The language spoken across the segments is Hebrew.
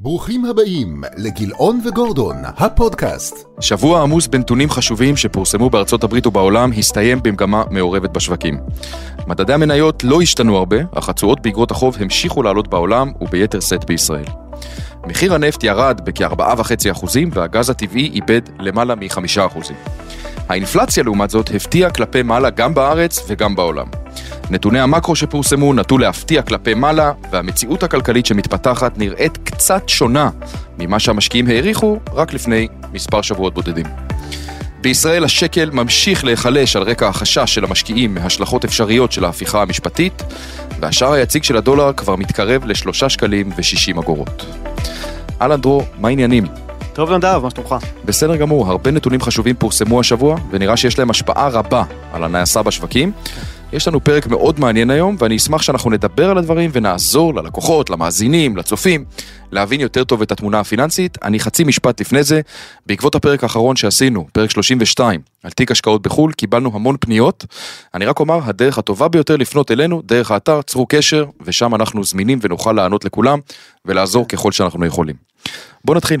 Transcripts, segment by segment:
ברוכים הבאים לגילאון וגורדון, הפודקאסט. שבוע עמוס בנתונים חשובים שפורסמו בארצות הברית ובעולם הסתיים במגמה מעורבת בשווקים. מדדי המניות לא השתנו הרבה, אך התשואות באגרות החוב המשיכו לעלות בעולם וביתר שאת בישראל. מחיר הנפט ירד בכ-4.5% והגז הטבעי איבד למעלה מ-5%. האינפלציה לעומת זאת הפתיעה כלפי מעלה גם בארץ וגם בעולם. נתוני המקרו שפורסמו נטו להפתיע כלפי מעלה, והמציאות הכלכלית שמתפתחת נראית קצת שונה ממה שהמשקיעים העריכו רק לפני מספר שבועות בודדים. בישראל השקל ממשיך להיחלש על רקע החשש של המשקיעים מהשלכות אפשריות של ההפיכה המשפטית, והשער היציג של הדולר כבר מתקרב לשלושה שקלים ושישים אגורות. אהלן דרור, מה העניינים? טוב נדב, מה שלומך? בסדר גמור, הרבה נתונים חשובים פורסמו השבוע, ונראה שיש להם השפעה רבה על הנעשה בשווקים. יש לנו פרק מאוד מעניין היום, ואני אשמח שאנחנו נדבר על הדברים ונעזור ללקוחות, למאזינים, לצופים, להבין יותר טוב את התמונה הפיננסית. אני חצי משפט לפני זה, בעקבות הפרק האחרון שעשינו, פרק 32, על תיק השקעות בחו"ל, קיבלנו המון פניות. אני רק אומר, הדרך הטובה ביותר לפנות אלינו, דרך האתר, צרו קשר, ושם אנחנו זמינים ונוכל לענות לכולם, ולעזור ככל שאנחנו יכולים. בואו נתחיל.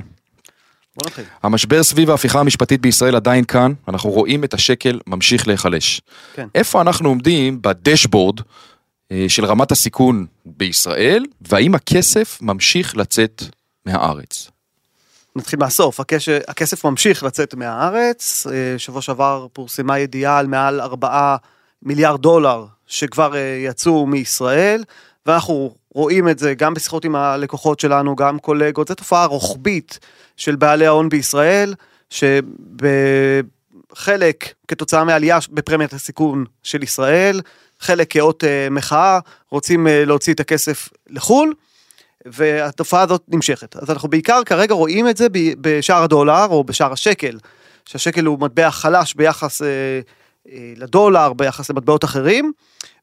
בוא נתחיל. המשבר סביב ההפיכה המשפטית בישראל עדיין כאן, אנחנו רואים את השקל ממשיך להיחלש. כן. איפה אנחנו עומדים בדשבורד אה, של רמת הסיכון בישראל, והאם הכסף ממשיך לצאת מהארץ? נתחיל מהסוף, הקש... הכסף ממשיך לצאת מהארץ, אה, שבוע שעבר פורסמה ידיעה על מעל 4 מיליארד דולר שכבר אה, יצאו מישראל, ואנחנו רואים את זה גם בשיחות עם הלקוחות שלנו, גם קולגות, זו תופעה רוחבית של בעלי ההון בישראל, שבחלק כתוצאה מעלייה בפרמיית הסיכון של ישראל, חלק כאות אה, מחאה, רוצים אה, להוציא את הכסף לחו"ל. והתופעה הזאת נמשכת. אז אנחנו בעיקר כרגע רואים את זה בשער הדולר או בשער השקל, שהשקל הוא מטבע חלש ביחס אה, לדולר, ביחס למטבעות אחרים,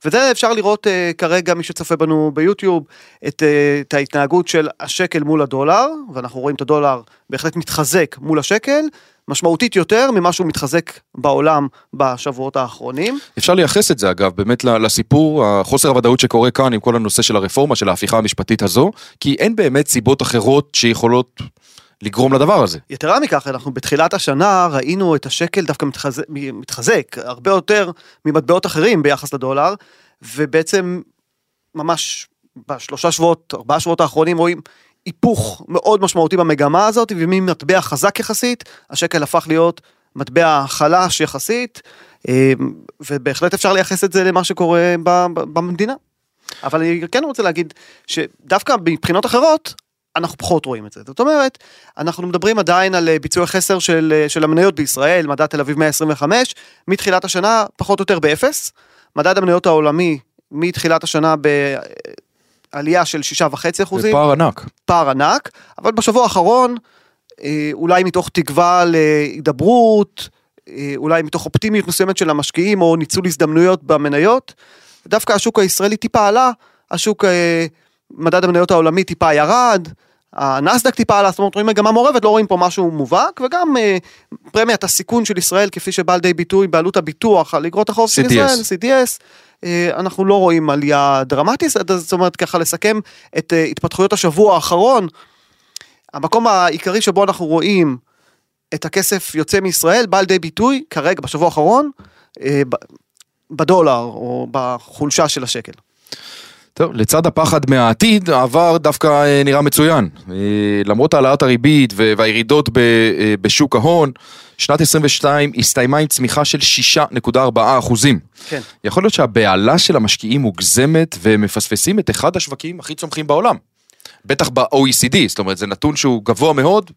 וזה אפשר לראות אה, כרגע, מי שצופה בנו ביוטיוב, את, אה, את ההתנהגות של השקל מול הדולר, ואנחנו רואים את הדולר בהחלט מתחזק מול השקל, משמעותית יותר ממה שהוא מתחזק בעולם בשבועות האחרונים. אפשר לייחס את זה אגב באמת לסיפור, החוסר הוודאות שקורה כאן עם כל הנושא של הרפורמה, של ההפיכה המשפטית הזו, כי אין באמת סיבות אחרות שיכולות לגרום לדבר הזה. יתרה מכך, אנחנו בתחילת השנה ראינו את השקל דווקא מתחזק, מתחזק הרבה יותר ממטבעות אחרים ביחס לדולר, ובעצם ממש בשלושה שבועות, ארבעה שבועות האחרונים רואים היפוך מאוד משמעותי במגמה הזאת, וממטבע חזק יחסית, השקל הפך להיות מטבע חלש יחסית, אה, ובהחלט אפשר לייחס את זה למה שקורה במדינה. אבל אני כן רוצה להגיד שדווקא מבחינות אחרות, אנחנו פחות רואים את זה. זאת אומרת, אנחנו מדברים עדיין על אה, ביצועי חסר של, אה, של המניות בישראל, מדד תל אביב 125, מתחילת השנה פחות או יותר באפס. מדד המניות העולמי מתחילת השנה בעלייה של 6.5 זה אחוזים, פער ענק. פער ענק, אבל בשבוע האחרון, אה, אולי מתוך תקווה להידברות, אה, אולי מתוך אופטימיות מסוימת של המשקיעים או ניצול הזדמנויות במניות, דווקא השוק הישראלי טיפה עלה, השוק, אה, מדד המניות העולמי טיפה ירד, הנסדק טיפה עלה, זאת אומרת רואים מגמה מעורבת, לא רואים פה משהו מובהק, וגם אה, פרמיית הסיכון של ישראל כפי שבא לידי ביטוי בעלות הביטוח על אגרות החוב של. ישראל, CDS, אה, אנחנו לא רואים עלייה דרמטית, זאת אומרת ככה לסכם את אה, התפתחויות השבוע האחרון, המקום העיקרי שבו אנחנו רואים את הכסף יוצא מישראל בא לידי ביטוי כרגע בשבוע האחרון אה, בדולר או בחולשה של השקל. טוב, לצד הפחד מהעתיד, העבר דווקא אה, נראה מצוין. אה, למרות העלאת הריבית והירידות אה, בשוק ההון, שנת 22 הסתיימה עם צמיחה של 6.4 אחוזים. כן. יכול להיות שהבהלה של המשקיעים מוגזמת והם מפספסים את אחד השווקים הכי צומחים בעולם. בטח ב-OECD, זאת אומרת זה נתון שהוא גבוה מאוד,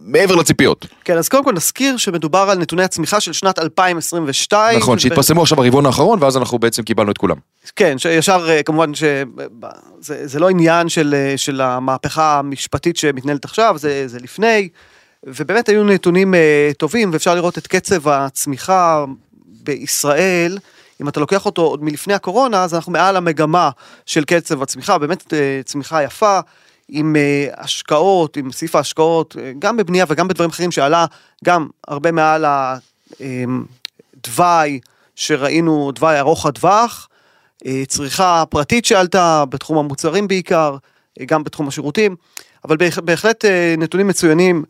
מעבר לציפיות. כן, אז קודם כל נזכיר שמדובר על נתוני הצמיחה של שנת 2022. נכון, שהתפרסמו עכשיו ברבעון האחרון ואז אנחנו בעצם קיבלנו את כולם. כן, שישר אה, כמובן שזה זה לא עניין של, אה, של המהפכה המשפטית שמתנהלת עכשיו, זה, זה לפני, ובאמת היו נתונים אה, טובים, ואפשר לראות את קצב הצמיחה בישראל. אם אתה לוקח אותו עוד מלפני הקורונה, אז אנחנו מעל המגמה של קצב הצמיחה, באמת צמיחה יפה, עם אה, השקעות, עם סעיף ההשקעות, אה, גם בבנייה וגם בדברים אחרים שעלה גם הרבה מעל התוואי שראינו, תוואי ארוך הטווח, אה, צריכה פרטית שעלתה בתחום המוצרים בעיקר, גם בתחום השירותים. אבל בהח- בהחלט נתונים מצוינים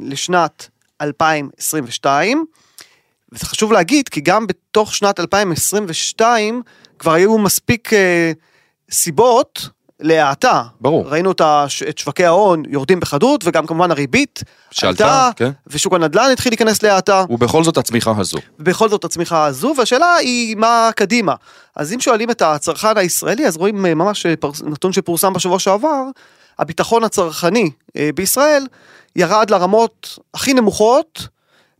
לשנת 2022. וזה חשוב להגיד, כי גם בתוך שנת 2022 כבר היו מספיק אה, סיבות להאטה. ברור. ראינו את, הש... את שווקי ההון יורדים בחדות, וגם כמובן הריבית שעלתה, עלתה, כן. ושוק הנדל"ן התחיל להיכנס להאטה. ובכל זאת הצמיחה הזו. ובכל זאת הצמיחה הזו, והשאלה היא מה קדימה. אז אם שואלים את הצרכן הישראלי, אז רואים אה, ממש אה, פרס- נתון שפורסם בשבוע שעבר, הביטחון הצרכני אה, בישראל ירד לרמות הכי נמוכות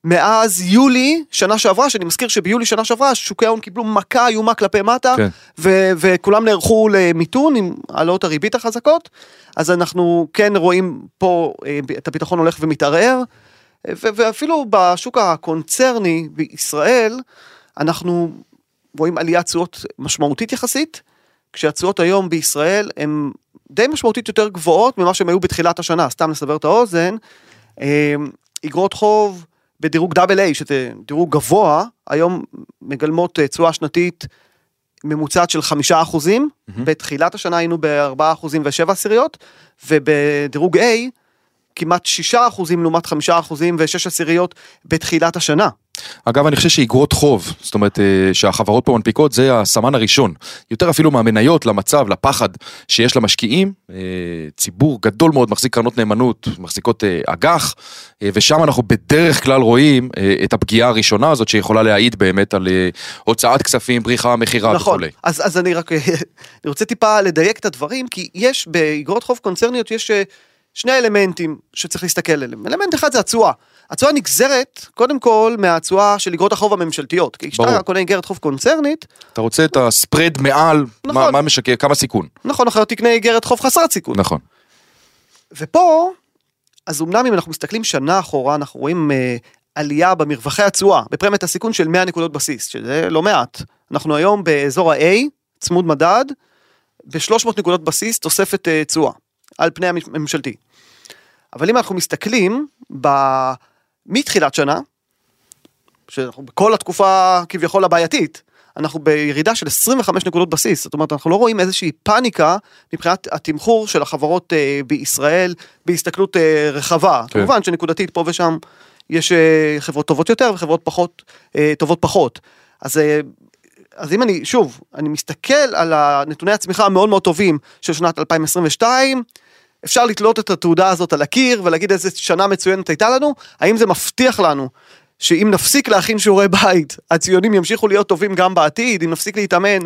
מאז יולי שנה שעברה, שאני מזכיר שביולי שנה שעברה שוקי ההון קיבלו מכה איומה כלפי מטה, כן. ו- וכולם נערכו למיתון עם העלאות הריבית החזקות, אז אנחנו כן רואים פה אה, את הביטחון הולך ומתערער. ו- ואפילו בשוק הקונצרני בישראל, אנחנו רואים עליית תשואות משמעותית יחסית, כשהתשואות היום בישראל הן די משמעותית יותר גבוהות ממה שהן היו בתחילת השנה, סתם לסבר את האוזן, אה, אגרות חוב בדירוג דאבל איי, שזה דירוג גבוה, היום מגלמות אה, תשואה שנתית ממוצעת של חמישה אחוזים, בתחילת השנה היינו בארבעה אחוזים ושבע עשיריות, ובדירוג A כמעט שישה אחוזים לעומת חמישה אחוזים ושש עשיריות בתחילת השנה. אגב, אני חושב שאיגרות חוב, זאת אומרת אה, שהחברות פה מנפיקות, זה הסמן הראשון. יותר אפילו מהמניות, למצב, לפחד שיש למשקיעים. אה, ציבור גדול מאוד מחזיק קרנות נאמנות, מחזיקות אה, אג"ח, ושם אנחנו בדרך כלל רואים את הפגיעה הראשונה הזאת שיכולה להעיד באמת על הוצאת כספים, בריחה, מכירה נכון, וכולי. אז, אז אני רק, אני רוצה טיפה לדייק את הדברים, כי יש באגרות חוב קונצרניות, יש שני אלמנטים שצריך להסתכל עליהם. אלמנט אחד זה התשואה. התשואה נגזרת, קודם כל, מהתשואה של אגרות החוב הממשלתיות. כי. כשאתה קונה איגרת חוב קונצרנית, אתה רוצה את הספרד מעל, מה, נכון. מה משקר, כמה סיכון. נכון, אחרת תקנה איגרת חוב חסרת סיכון. נכון. ופה, אז אמנם אם אנחנו מסתכלים שנה אחורה, אנחנו רואים אה, עלייה במרווחי התשואה, בפרמיית הסיכון של 100 נקודות בסיס, שזה לא מעט. אנחנו היום באזור ה-A, צמוד מדד, ב-300 נקודות בסיס, תוספת אה, תשואה, על פני הממשלתי. אבל אם אנחנו מסתכלים ב... מתחילת שנה, שאנחנו בכל התקופה כביכול הבעייתית, אנחנו בירידה של 25 נקודות בסיס, זאת אומרת אנחנו לא רואים איזושהי פאניקה מבחינת התמחור של החברות אה, בישראל בהסתכלות אה, רחבה. כן. כמובן שנקודתית פה ושם יש אה, חברות טובות יותר וחברות פחות אה, טובות פחות. אז אה, אז אם אני, שוב, אני מסתכל על הנתוני הצמיחה המאוד מאוד טובים של שנת 2022, אפשר לתלות את התעודה הזאת על הקיר ולהגיד איזה שנה מצוינת הייתה לנו, האם זה מבטיח לנו שאם נפסיק להכין שיעורי בית, הציונים ימשיכו להיות טובים גם בעתיד, אם נפסיק להתאמן,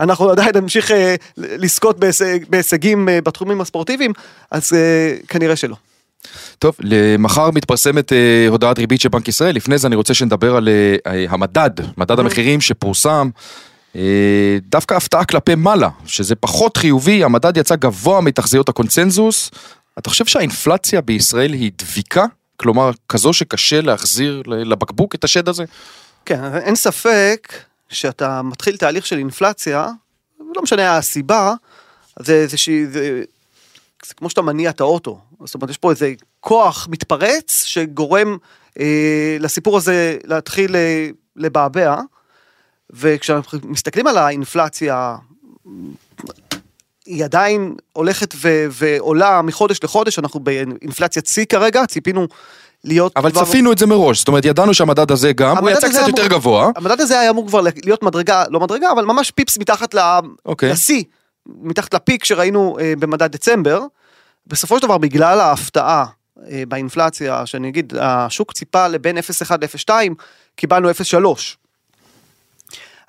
אנחנו עדיין נמשיך אה, לזכות בהישג, בהישגים אה, בתחומים הספורטיביים, אז אה, כנראה שלא. טוב, מחר מתפרסמת אה, הודעת ריבית של בנק ישראל, לפני זה אני רוצה שנדבר על אה, המדד, מדד המחירים שפורסם. אה, דווקא הפתעה כלפי מעלה, שזה פחות חיובי, המדד יצא גבוה מתחזיות הקונצנזוס. אתה חושב שהאינפלציה בישראל היא דביקה? כלומר, כזו שקשה להחזיר לבקבוק את השד הזה? כן, אין ספק שאתה מתחיל תהליך של אינפלציה, לא משנה הסיבה, זה, שהיא- זה, זה כמו שאתה מניע את האוטו. זאת אומרת, יש פה איזה כוח מתפרץ שגורם אה, לסיפור הזה להתחיל אה, לבעבע, וכשאנחנו מסתכלים על האינפלציה, היא עדיין הולכת ו- ועולה מחודש לחודש, אנחנו באינפלציית שיא כרגע, ציפינו להיות אבל כבר- צפינו את זה מראש, זאת אומרת, ידענו שהמדד הזה גם, הוא יצא קצת אמור- יותר גבוה. המדד הזה היה אמור כבר להיות מדרגה, לא מדרגה, אבל ממש פיפס מתחת ל- אוקיי. לשיא, מתחת לפיק שראינו אה, במדד דצמבר. בסופו של דבר, בגלל ההפתעה אה, באינפלציה, שאני אגיד, השוק ציפה לבין 0.1 ל-0.2, קיבלנו 0.3.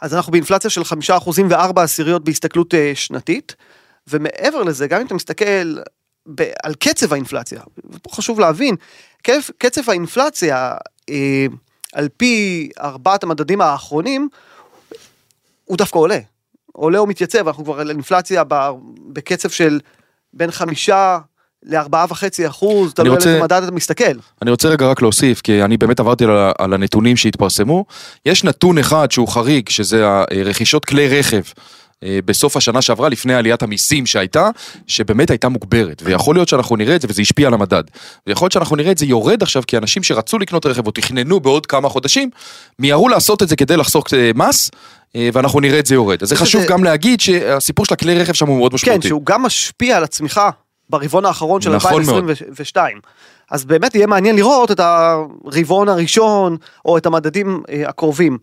אז אנחנו באינפלציה של 5% ו-4 עשיריות בהסתכלות אה, שנתית, ומעבר לזה, גם אם אתה מסתכל ב- על קצב האינפלציה, ופה חשוב להבין, קצב, האינפלציה, אה, על פי ארבעת המדדים האחרונים, הוא דווקא עולה. עולה או מתייצב, אנחנו כבר על אינפלציה בקצב של בין חמישה לארבעה וחצי אחוז, תלוי על איזה מדד אתה מסתכל. אני רוצה רגע רק להוסיף, כי אני באמת עברתי על, על הנתונים שהתפרסמו. יש נתון אחד שהוא חריג, שזה הרכישות כלי רכב. אה, בסוף השנה שעברה, לפני עליית המיסים שהייתה, שבאמת הייתה מוגברת. ויכול להיות שאנחנו נראה את זה, וזה השפיע על המדד. ויכול להיות שאנחנו נראה את זה יורד עכשיו, כי אנשים שרצו לקנות רכב או תכננו בעוד כמה חודשים, מיהרו לעשות את זה כדי לחסוך אה, מס, אה, ואנחנו נראה את זה יורד. אז זה חשוב איזה- גם להגיד שהסיפור של הכלי רכב שם הוא מאוד כן, משמעותי. שהוא גם משפיע על הצמיחה ברבעון האחרון של נכון 2022. אז באמת יהיה מעניין לראות את הרבעון הראשון או את המדדים אה, הקרובים.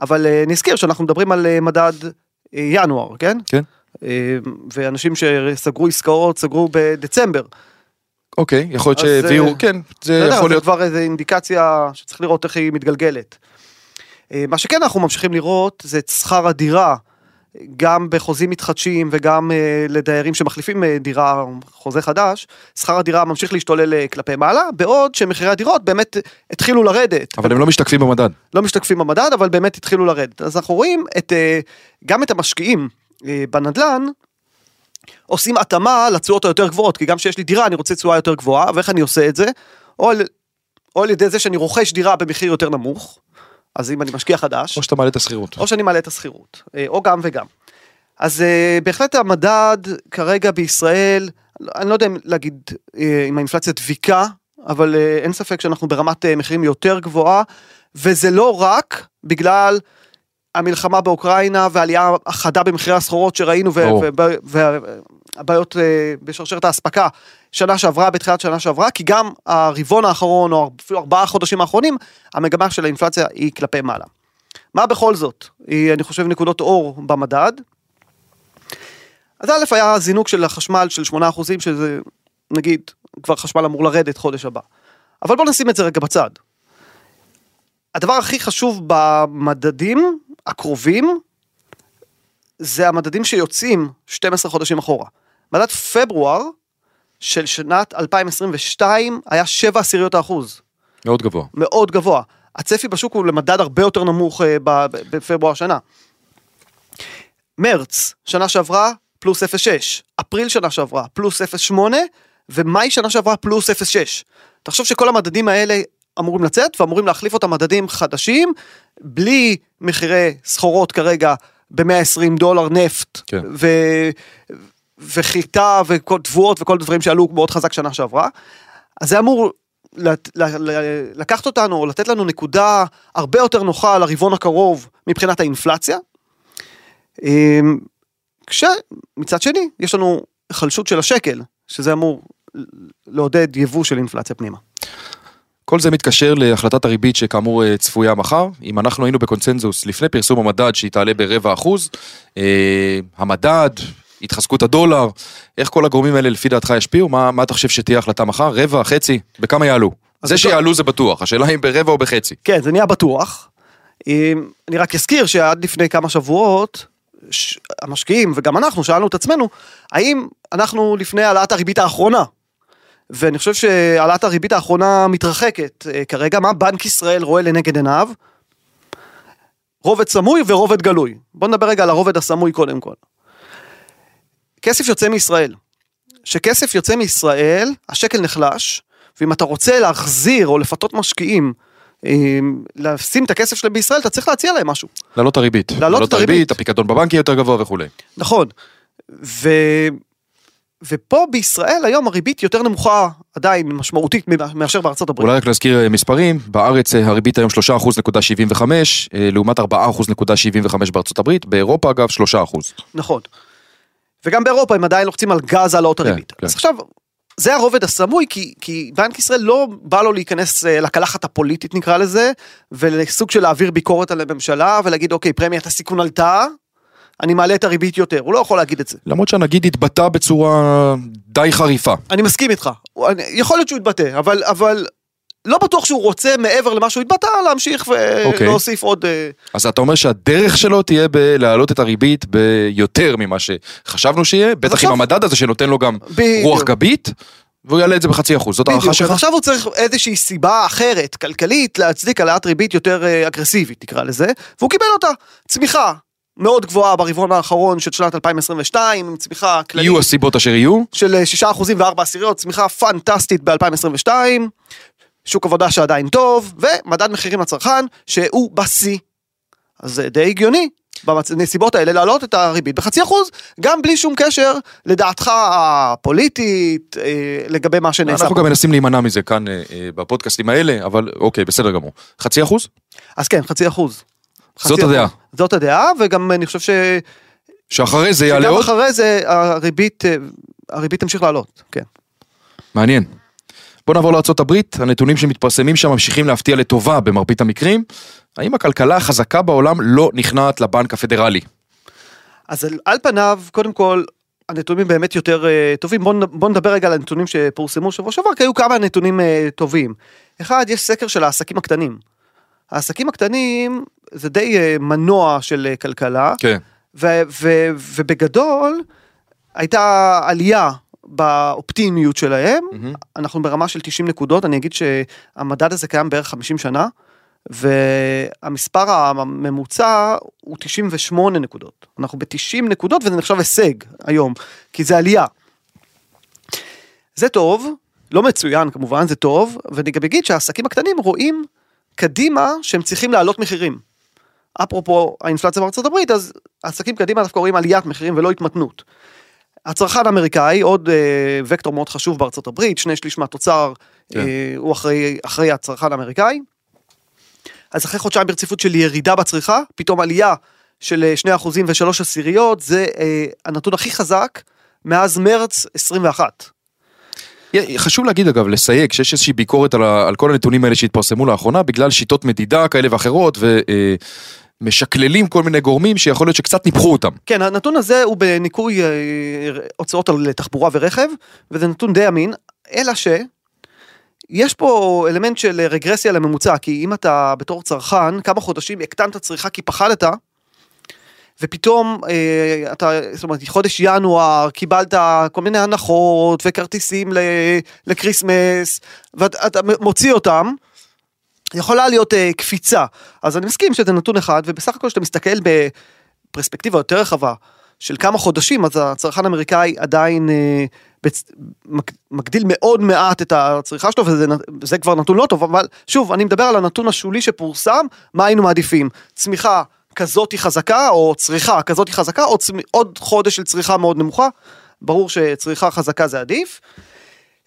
אבל אה, נזכיר שאנחנו מדברים על אה, מדד ינואר, כן? כן. ואנשים שסגרו עסקאות סגרו בדצמבר. אוקיי, יכול להיות שהביאו, כן, זה יודע, יכול זה להיות. כבר איזו אינדיקציה שצריך לראות איך היא מתגלגלת. מה שכן אנחנו ממשיכים לראות זה את שכר הדירה, גם בחוזים מתחדשים וגם אה, לדיירים שמחליפים אה, דירה, חוזה חדש, שכר הדירה ממשיך להשתולל אה, כלפי מעלה, בעוד שמחירי הדירות באמת התחילו לרדת. אבל הם לא משתקפים במדד. לא משתקפים במדד, אבל באמת התחילו לרדת. אז אנחנו רואים את, אה, גם את המשקיעים אה, בנדלן, עושים התאמה לתשואות היותר גבוהות, כי גם כשיש לי דירה אני רוצה תשואה יותר גבוהה, ואיך אני עושה את זה? או על, או על ידי זה שאני רוכש דירה במחיר יותר נמוך, אז אם אני משקיע חדש, או שאתה מעלה את השכירות. או שאני מעלה את השכירות, אה, או גם וגם. אז אה, בהחלט המדד כרגע בישראל, אני לא יודע אם להגיד אה, אם האינפלציה דביקה, אבל אין ספק שאנחנו ברמת מחירים יותר גבוהה, וזה לא רק בגלל המלחמה באוקראינה והעלייה החדה במחירי הסחורות שראינו, ברור. והבעיות אה, בשרשרת האספקה שנה שעברה, בתחילת שנה שעברה, כי גם הרבעון האחרון, או אפילו ארבעה חודשים האחרונים, המגמה של האינפלציה היא כלפי מעלה. מה בכל זאת? היא, אני חושב, נקודות אור במדד. אז א' היה זינוק של החשמל של 8% שזה, נגיד, כבר חשמל אמור לרדת חודש הבא. אבל בוא נשים את זה רגע בצד. הדבר הכי חשוב במדדים הקרובים, זה המדדים שיוצאים 12 חודשים אחורה. מדד פברואר של שנת 2022 היה 7 עשיריות האחוז. מאוד גבוה. מאוד גבוה. הצפי בשוק הוא למדד הרבה יותר נמוך אה, בפברואר השנה. מרץ, שנה שעברה, פלוס 0.6. אפריל שנה שעברה, פלוס 0.8, ומאי שנה שעברה, פלוס 0.6. תחשוב שכל המדדים האלה אמורים לצאת, ואמורים להחליף אותם מדדים חדשים, בלי מחירי סחורות כרגע ב-120 דולר נפט, כן. ו... וחיטה וכל תבואות וכל דברים שעלו מאוד חזק שנה שעברה. אז זה אמור לקחת אותנו או לתת לנו נקודה הרבה יותר נוחה לרבעון הקרוב מבחינת האינפלציה. אמ, כשמצד שני יש לנו חלשות של השקל שזה אמור לעודד יבוא של אינפלציה פנימה. כל זה מתקשר להחלטת הריבית שכאמור אה, צפויה מחר. אם אנחנו היינו בקונצנזוס לפני פרסום המדד שהיא תעלה ברבע אחוז, אה, המדד, התחזקות הדולר, איך כל הגורמים האלה לפי דעתך ישפיעו? מה, מה אתה חושב שתהיה החלטה מחר? רבע, חצי? בכמה יעלו? זה שיעלו זה בטוח, השאלה אם ברבע או בחצי. כן זה נהיה בטוח. אמ, אני רק אזכיר שעד לפני כמה שבועות ש- המשקיעים וגם אנחנו שאלנו את עצמנו האם אנחנו לפני העלאת הריבית האחרונה. ואני חושב שהעלאת הריבית האחרונה מתרחקת אה, כרגע מה בנק ישראל רואה לנגד עיניו. רובד סמוי ורובד גלוי. בוא נדבר רגע על הרובד הסמוי קודם כל. כסף יוצא מישראל. כשכסף יוצא מישראל השקל נחלש ואם אתה רוצה להחזיר או לפתות משקיעים אה, לשים את הכסף שלהם בישראל אתה צריך להציע להם משהו. להעלות את הריבית. להעלות את הריבית. הפיקדון בבנק יהיה יותר גבוה וכולי. נכון. ו... ופה בישראל היום הריבית יותר נמוכה עדיין משמעותית מאשר בארצות הברית. אולי רק להזכיר אה, מספרים, בארץ אה, הריבית היום 3.75, אה, לעומת 4.75 בארצות הברית, באירופה אגב 3%. נכון. וגם באירופה הם עדיין לוחצים על גז העלאות כן, הריבית. כן. אז עכשיו, זה הרובד הסמוי כי, כי בנק ישראל לא בא לו להיכנס אה, לקלחת הפוליטית נקרא לזה, ולסוג של להעביר ביקורת על הממשלה ולהגיד אוקיי פרמיית הסיכון עלתה, אני מעלה את הריבית יותר, הוא לא יכול להגיד את זה. למרות שהנגיד התבטא בצורה די חריפה. אני מסכים איתך, יכול להיות שהוא יתבטא, אבל, אבל לא בטוח שהוא רוצה מעבר למה שהוא התבטא להמשיך אוקיי. ולהוסיף עוד... אה, אז אתה אומר שהדרך שלו תהיה בלהעלות את הריבית ביותר ממה שחשבנו שיהיה, בטח עכשיו- עם המדד הזה שנותן לו גם בדיוק. רוח גבית, והוא יעלה את זה בחצי אחוז. זאת הערכה בדיוק, שלך? עכשיו הוא צריך איזושהי סיבה אחרת, כלכלית, להצדיק העלאת ריבית יותר אה, אגרסיבית, נקרא לזה, והוא קיבל אותה. צמיחה מאוד גבוהה ברבעון האחרון של שנת 2022, עם צמיחה כללית יהיו הסיבות אשר יהיו, של אה, 6% ו-4 עשיריות, צמיחה פנטסטית ב-2022, שוק עבודה שעדיין טוב, ומדד מחירים לצרכן שהוא בשיא. אז זה די הגיוני. בנסיבות האלה להעלות את הריבית בחצי אחוז, גם בלי שום קשר לדעתך הפוליטית אה, לגבי מה שנעשה. אנחנו פה. גם מנסים להימנע מזה כאן אה, אה, בפודקאסטים האלה, אבל אוקיי, בסדר גמור. חצי אחוז? אז כן, חצי אחוז. זאת חצי הדעה. אחוז. זאת הדעה, וגם אני חושב שאחרי זה יעלה שגם עוד? אחרי זה הריבית, הריבית תמשיך לעלות, כן. מעניין. בוא נעבור לארה"ב, הנתונים שמתפרסמים שם ממשיכים להפתיע לטובה במרבית המקרים. האם הכלכלה החזקה בעולם לא נכנעת לבנק הפדרלי? אז על, על פניו, קודם כל, הנתונים באמת יותר uh, טובים. בואו בוא נדבר רגע על הנתונים שפורסמו שבוע שעבר, כי היו כמה נתונים uh, טובים. אחד, יש סקר של העסקים הקטנים. העסקים הקטנים זה די uh, מנוע של uh, כלכלה, כן. ו- ו- ובגדול הייתה עלייה באופטימיות שלהם, מהמם. אנחנו ברמה של 90 נקודות, אני אגיד שהמדד הזה קיים בערך 50 שנה, והמספר הממוצע הוא 98 נקודות. אנחנו ב-90 נקודות וזה נחשב הישג היום, כי זה עלייה. זה טוב, לא מצוין כמובן, זה טוב, ואני גם אגיד שהעסקים הקטנים רואים קדימה שהם צריכים להעלות מחירים. אפרופו האינפלציה בארצות הברית, אז העסקים קדימה דווקא רואים עליית מחירים ולא התמתנות. הצרכן האמריקאי, עוד אה, וקטור מאוד חשוב בארצות הברית, שני שליש מהתוצר כן. אה, הוא אחרי, אחרי הצרכן האמריקאי. אז אחרי חודשיים ברציפות של ירידה בצריכה, פתאום עלייה של אה, 2 אחוזים ו-3 עשיריות, זה אה, הנתון הכי חזק מאז מרץ 21. חשוב להגיד אגב, לסייג, שיש איזושהי ביקורת על, על כל הנתונים האלה שהתפרסמו לאחרונה, בגלל שיטות מדידה כאלה ואחרות, ומשקללים כל מיני גורמים שיכול להיות שקצת ניפחו אותם. כן, הנתון הזה הוא בניכוי אה, הוצאות על תחבורה ורכב, וזה נתון די אמין, אלא ש... יש פה אלמנט של רגרסיה לממוצע, כי אם אתה בתור צרכן, כמה חודשים הקטנת צריכה כי פחדת, ופתאום אה, אתה, זאת אומרת, חודש ינואר קיבלת כל מיני הנחות וכרטיסים לקריסמס, ואתה מוציא אותם, יכולה להיות אה, קפיצה. אז אני מסכים שזה נתון אחד, ובסך הכל כשאתה מסתכל בפרספקטיבה יותר רחבה של כמה חודשים, אז הצרכן האמריקאי עדיין אה, בצ... מק- מגדיל מאוד מעט את הצריכה שלו, וזה כבר נתון לא טוב, אבל שוב, אני מדבר על הנתון השולי שפורסם, מה היינו מעדיפים? צמיחה כזאת היא חזקה, או צריכה כזאת היא חזקה, או צמ... עוד חודש של צריכה מאוד נמוכה, ברור שצריכה חזקה זה עדיף.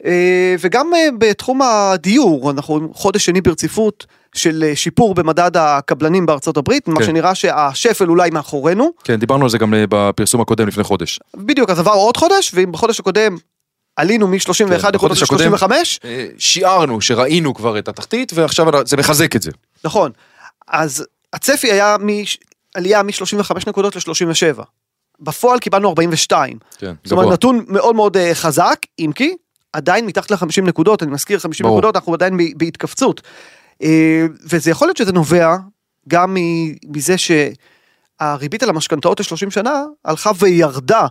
אה, וגם אה, בתחום הדיור, אנחנו חודש שני ברציפות של אה, שיפור במדד הקבלנים בארצות הברית, מה כן. שנראה שהשפל אולי מאחורינו. כן, דיברנו על זה גם בפרסום הקודם לפני חודש. בדיוק, אז עבר עוד חודש, ואם בחודש הקודם עלינו מ-31 כן, נקודות בחודש הקודם- ל-35, אה, שיערנו שראינו כבר את התחתית, ועכשיו זה מחזק את זה. נכון, אז הצפי היה מעלייה מ-35 נקודות ל-37. בפועל קיבלנו 42. כן, זאת אומרת. נתון מאוד מאוד חזק, אם כי עדיין מתחת ל-50 נקודות, אני מזכיר 50 ברור. נקודות, אנחנו עדיין בהתכווצות. אה, וזה יכול להיות שזה נובע גם מזה שהריבית על המשכנתאות ל-30 שנה הלכה וירדה.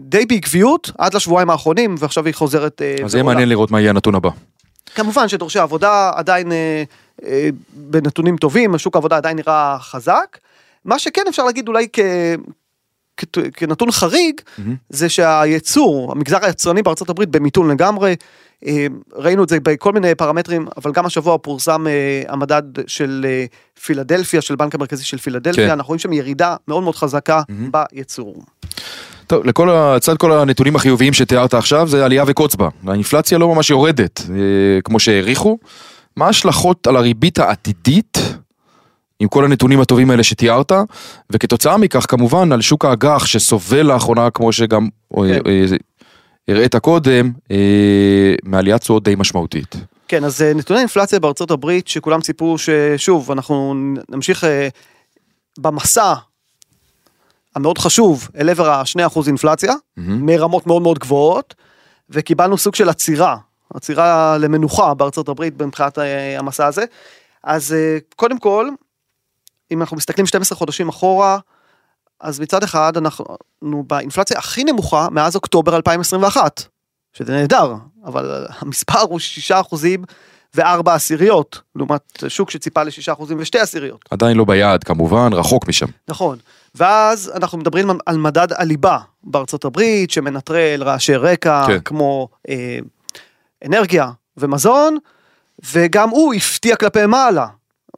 די בעקביות עד לשבועיים האחרונים ועכשיו היא חוזרת. אה, אז יהיה. מעניין לראות מה יהיה הנתון הבא. כמובן שדורשי עבודה עדיין אה, אה, בנתונים טובים, השוק העבודה עדיין נראה חזק. מה שכן אפשר להגיד אולי כ, כ, כנתון חריג, מהמם. זה שהייצור, המגזר היצרני בארצות הברית במיתון לגמרי, אה, ראינו את זה בכל מיני פרמטרים, אבל גם השבוע פורסם אה, המדד של אה, פילדלפיה, של בנק המרכזי של פילדלפיה, כן. אנחנו רואים שם ירידה מאוד מאוד חזקה מהמם. בייצור. טוב, לכל לצד כל הנתונים החיוביים שתיארת עכשיו, זה עלייה וקוץ בה. האינפלציה לא ממש יורדת, אה, כמו שהעריכו. מה ההשלכות על הריבית העתידית, עם כל הנתונים הטובים האלה שתיארת, וכתוצאה מכך כמובן על שוק האג"ח שסובל לאחרונה, כמו שגם אה, כן. אה, הראית קודם, אה, מעליית תשואות די משמעותית. כן, אז נתוני האינפלציה בארצות הברית, שכולם ציפו ששוב, אנחנו נמשיך במסע המאוד חשוב אל עבר ה-2% אינפלציה, מהמם. מרמות מאוד מאוד גבוהות, וקיבלנו סוג של עצירה, עצירה למנוחה בארצות הברית מבחינת המסע הזה. אז קודם כל, אם אנחנו מסתכלים 12 חודשים אחורה, אז מצד אחד אנחנו באינפלציה הכי נמוכה מאז אוקטובר 2021, שזה נהדר, אבל המספר הוא 6 אחוזים וארבע עשיריות, לעומת שוק שציפה ל-6 אחוזים ושתי עשיריות. עדיין לא ביעד כמובן, רחוק משם. נכון. ואז אנחנו מדברים על מדד הליבה בארצות הברית, שמנטרל רעשי רקע, כן. כמו אה, אנרגיה ומזון, וגם הוא הפתיע כלפי מעלה.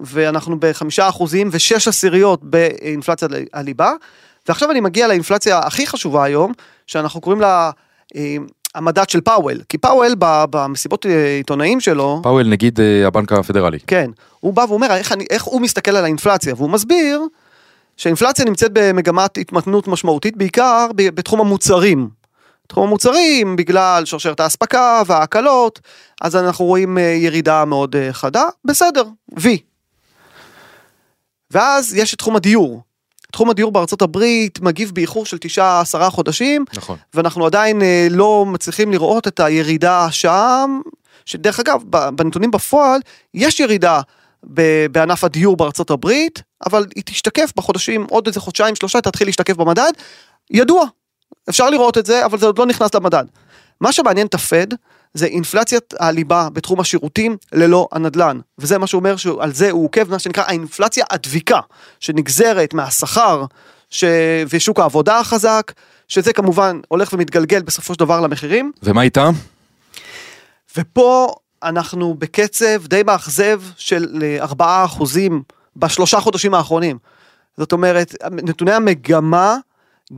ואנחנו בחמישה אחוזים ושש עשיריות באינפלציית הליבה. ועכשיו אני מגיע לאינפלציה הכי חשובה היום, שאנחנו קוראים לה אה, המדד של פאוול. כי פאוול במסיבות אה, עיתונאים שלו, פאוול נגיד אה, הבנק הפדרלי. כן, הוא בא ואומר איך, אני, איך הוא מסתכל על האינפלציה, והוא מסביר שהאינפלציה נמצאת במגמת התמתנות משמעותית, בעיקר בתחום המוצרים. בתחום המוצרים, בגלל שרשרת האספקה וההקלות, אז אנחנו רואים אה, ירידה מאוד אה, חדה, בסדר, וי. ואז יש את תחום הדיור. תחום הדיור בארצות הברית מגיב באיחור של 9-10 חודשים, נכון. ואנחנו עדיין אה, לא מצליחים לראות את הירידה שם, שדרך אגב, בנתונים בפועל, יש ירידה בענף הדיור בארצות הברית, אבל היא תשתקף בחודשים, עוד איזה חודשיים, שלושה, תתחיל להשתקף במדד. ידוע, אפשר לראות את זה, אבל זה עוד לא נכנס למדד. מה שמעניין את הפד, זה אינפלציית הליבה בתחום השירותים ללא הנדלן. וזה מה שהוא אומר שעל זה הוא עוקב, מה שנקרא האינפלציה הדביקה, שנגזרת מהשכר ש... ושוק העבודה החזק, שזה כמובן הולך ומתגלגל בסופו של דבר למחירים. ומה איתה? ופה אנחנו בקצב די מאכזב של 4 אחוזים בשלושה חודשים האחרונים. זאת אומרת, נתוני המגמה,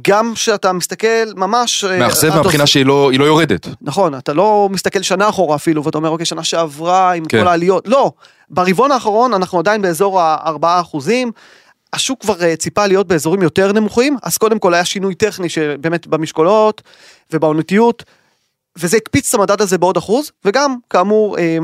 גם כשאתה מסתכל ממש... אה, מאכזב מהבחינה שהיא לא לא יורדת. נכון, אתה לא מסתכל שנה אחורה אפילו, ואתה אומר, אוקיי, שנה שעברה עם כן. כל העליות. לא, ברבעון האחרון אנחנו עדיין באזור ה-4 אחוזים. השוק כבר אה, ציפה להיות באזורים יותר נמוכים, אז קודם כל היה שינוי טכני שבאמת במשקולות ובעונתיות, וזה הקפיץ את המדד הזה בעוד אחוז, וגם, כאמור, אה,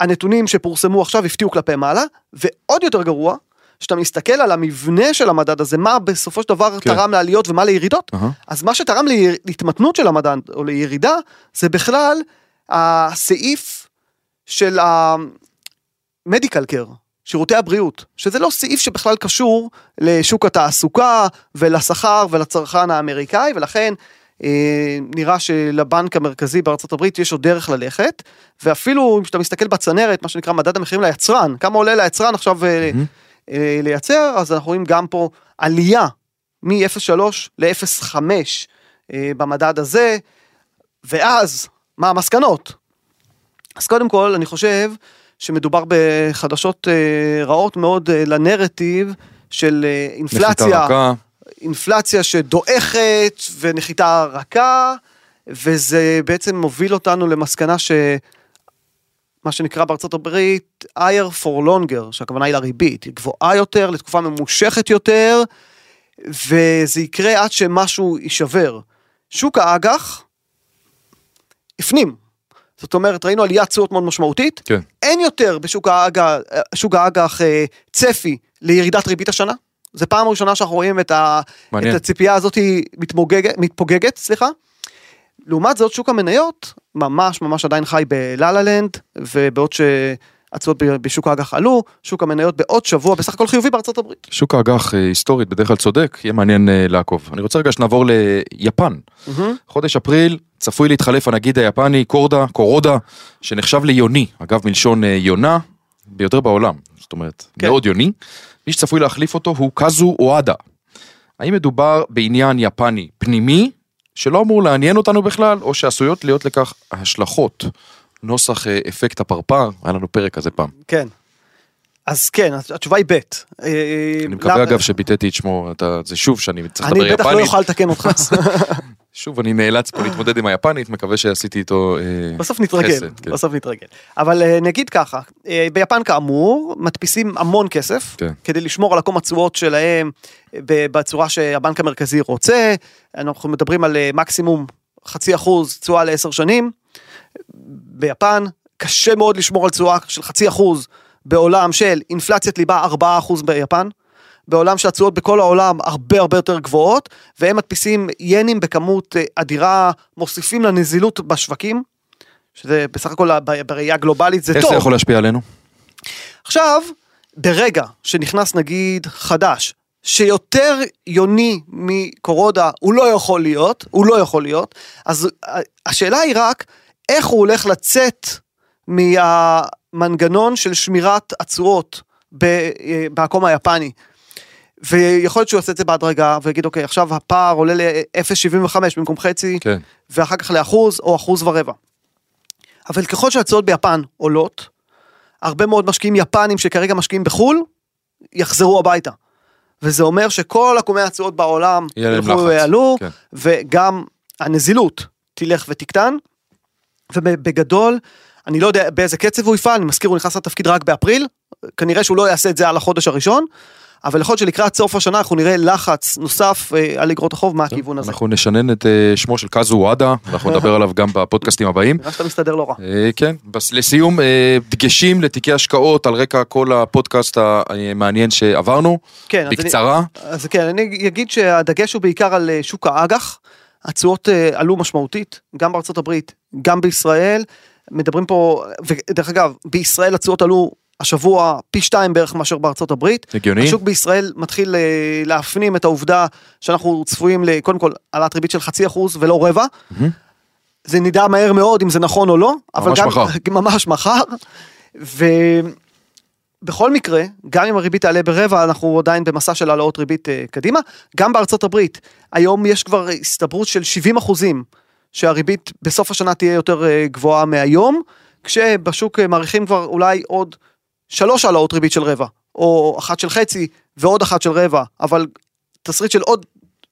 הנתונים שפורסמו עכשיו הפתיעו כלפי מעלה, ועוד יותר גרוע, שאתה מסתכל על המבנה של המדד הזה, מה בסופו של דבר כן. תרם לעליות ומה לירידות, אהה. אז מה שתרם להתמתנות של המדד או לירידה, זה בכלל הסעיף של המדיקל קר, שירותי הבריאות, שזה לא סעיף שבכלל קשור לשוק התעסוקה ולשכר ולצרכן האמריקאי, ולכן אה, נראה שלבנק המרכזי בארצות הברית יש עוד דרך ללכת, ואפילו אם אתה מסתכל בצנרת, מה שנקרא מדד המחירים ליצרן, כמה עולה ליצרן עכשיו אה, אה, לייצר, אז אנחנו רואים גם פה עלייה מ-0.3 ל-0.5 אה, במדד הזה, ואז, מה המסקנות? אז קודם כל, אני חושב שמדובר בחדשות אה, רעות מאוד אה, לנרטיב של אה, אינפלציה. אינפלציה שדועכת ונחיתה רכה, וזה בעצם מוביל אותנו למסקנה ש... מה שנקרא בארצות הברית higher for longer, שהכוונה היא לריבית, היא גבוהה יותר, לתקופה ממושכת יותר, וזה יקרה עד שמשהו יישבר. שוק האג"ח הפנים. זאת אומרת, ראינו עליית תשואות מאוד משמעותית, כן. אין יותר בשוק האג"ח, שוק האג"ח אה, צפי לירידת ריבית השנה. זה פעם ראשונה שאנחנו רואים את, ה, מעניין. את הציפייה הזאת מתמוגגת, מתפוגגת, סליחה. לעומת זאת שוק המניות ממש ממש עדיין חי בלה-לה לנד, ובעוד שהתשואות ב- בשוק האג"ח עלו, שוק המניות בעוד שבוע בסך הכל חיובי בארצות הברית. שוק האג"ח אה, היסטורית בדרך כלל צודק, יהיה מעניין אה, לעקוב. אני רוצה רגע שנעבור ליפן. חודש אפריל צפוי להתחלף הנגיד היפני קורדה, קורודה, שנחשב ליוני, אגב מלשון אה, יונה, ביותר בעולם, זאת אומרת, כן. מאוד יוני. מי שצפוי להחליף אותו הוא קאזו אוהדה. האם מדובר בעניין יפני פנימי, שלא אמור לעניין אותנו בכלל, או שעשויות להיות לכך השלכות? נוסח אה, אפקט הפרפר, היה לנו פרק כזה פעם. כן. אז כן, התשובה היא ב'. אה, אני מקווה אגב שביטאתי את שמו, זה שוב שאני צריך לדבר אני בטח לא יפנית. אוכל לתקן אותך. שוב אני נאלץ פה להתמודד עם היפנית, מקווה שעשיתי איתו אה, בסוף נתרגל, חסד, כן. בסוף נתרגל. אבל אה, נגיד ככה, אה, ביפן כאמור, מדפיסים המון כסף, כן. כדי לשמור על עקום התשואות שלהם בצורה שהבנק המרכזי רוצה. אנחנו מדברים על אה, מקסימום חצי אחוז תשואה לעשר שנים. ביפן קשה מאוד לשמור על תשואה של חצי אחוז בעולם של אינפלציית ליבה 4 אחוז ביפן. בעולם שהתשואות בכל העולם הרבה הרבה יותר גבוהות, והם מדפיסים ינים בכמות אה, אדירה, מוסיפים לנזילות בשווקים, שזה בסך הכל בראייה גלובלית זה איך טוב. זה יכול להשפיע עלינו? עכשיו, ברגע שנכנס נגיד חדש, שיותר יוני מקורודה הוא לא יכול להיות, הוא לא יכול להיות, אז ה- השאלה היא רק איך הוא הולך לצאת מהמנגנון של שמירת התשואות אה, בעקום היפני. ויכול להיות שהוא יעשה את זה בהדרגה ויגיד אוקיי עכשיו הפער עולה ל-0.75 במקום חצי כן. ואחר כך לאחוז או אחוז ורבע. אבל ככל שהתשואות ביפן עולות, הרבה מאוד משקיעים יפנים שכרגע משקיעים בחו"ל, יחזרו הביתה. וזה אומר שכל עקומי התשואות בעולם ילכו ויעלו, כן. וגם הנזילות תלך ותקטן, ובגדול, אני לא יודע באיזה קצב הוא יפעל, אני מזכיר הוא נכנס לתפקיד רק באפריל, כנראה שהוא לא יעשה את זה על החודש הראשון, אבל יכול להיות שלקראת סוף השנה אנחנו נראה לחץ נוסף אה, על אגרות החוב מהכיוון הזה. אנחנו נשנן את אה, שמו של קאזו וואדה, אנחנו נדבר עליו גם בפודקאסטים הבאים. נראה שאתה מסתדר לא רע. אה, כן, לסיום, דגשים לתיקי השקעות על רקע כל הפודקאסט המעניין שעברנו, כן, בקצרה. אז כן, אני אגיד שהדגש הוא בעיקר על שוק האג"ח. התשואות עלו משמעותית, גם בארצות הברית, גם בישראל. מדברים פה, ודרך אגב, בישראל התשואות עלו השבוע פי שתיים בערך מאשר בארצות הברית. הגיוני? השוק בישראל מתחיל אה, להפנים את העובדה שאנחנו צפויים לקודם כל העלאת ריבית של חצי אחוז ולא רבע. מהמם. זה נדע מהר מאוד אם זה נכון או לא, אבל ממש גם מחר. ממש מחר. ובכל מקרה, גם אם הריבית תעלה ברבע, אנחנו עדיין במסע של העלאות ריבית אה, קדימה. גם בארצות הברית, היום יש כבר הסתברות של 70 אחוזים שהריבית בסוף השנה תהיה יותר אה, גבוהה מהיום, כשבשוק מעריכים כבר אולי עוד שלוש העלאות ריבית של רבע, או אחת של חצי ועוד אחת של רבע, אבל תסריט של עוד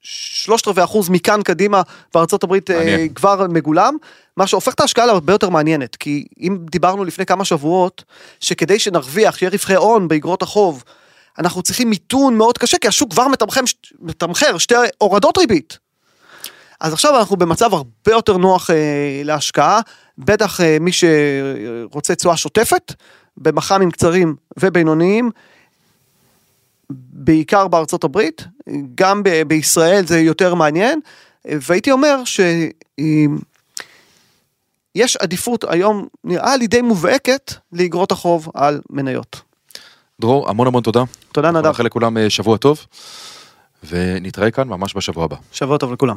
שלושת רבעי אחוז מכאן קדימה בארצות הברית אה, מעניין. כבר מגולם, מה שהופך את ההשקעה להרבה יותר מעניינת, כי אם דיברנו לפני כמה שבועות, שכדי שנרוויח, שיהיה רווחי הון באגרות החוב, אנחנו צריכים מיתון מאוד קשה, כי השוק כבר מתמחר, מתמחר שתי הורדות ריבית. אז עכשיו אנחנו במצב הרבה יותר נוח אה, להשקעה, בטח אה, מי שרוצה תשואה שוטפת, במח"מים קצרים ובינוניים, בעיקר בארצות הברית, גם ב- בישראל זה יותר מעניין, והייתי אומר שיש עדיפות היום, נראה לי די מובהקת, לאגרות החוב על מניות. דרור, המון המון תודה. תודה אנחנו נדב, נאחל לכולם אה, שבוע טוב, ונתראה כאן ממש בשבוע הבא. שבוע טוב לכולם.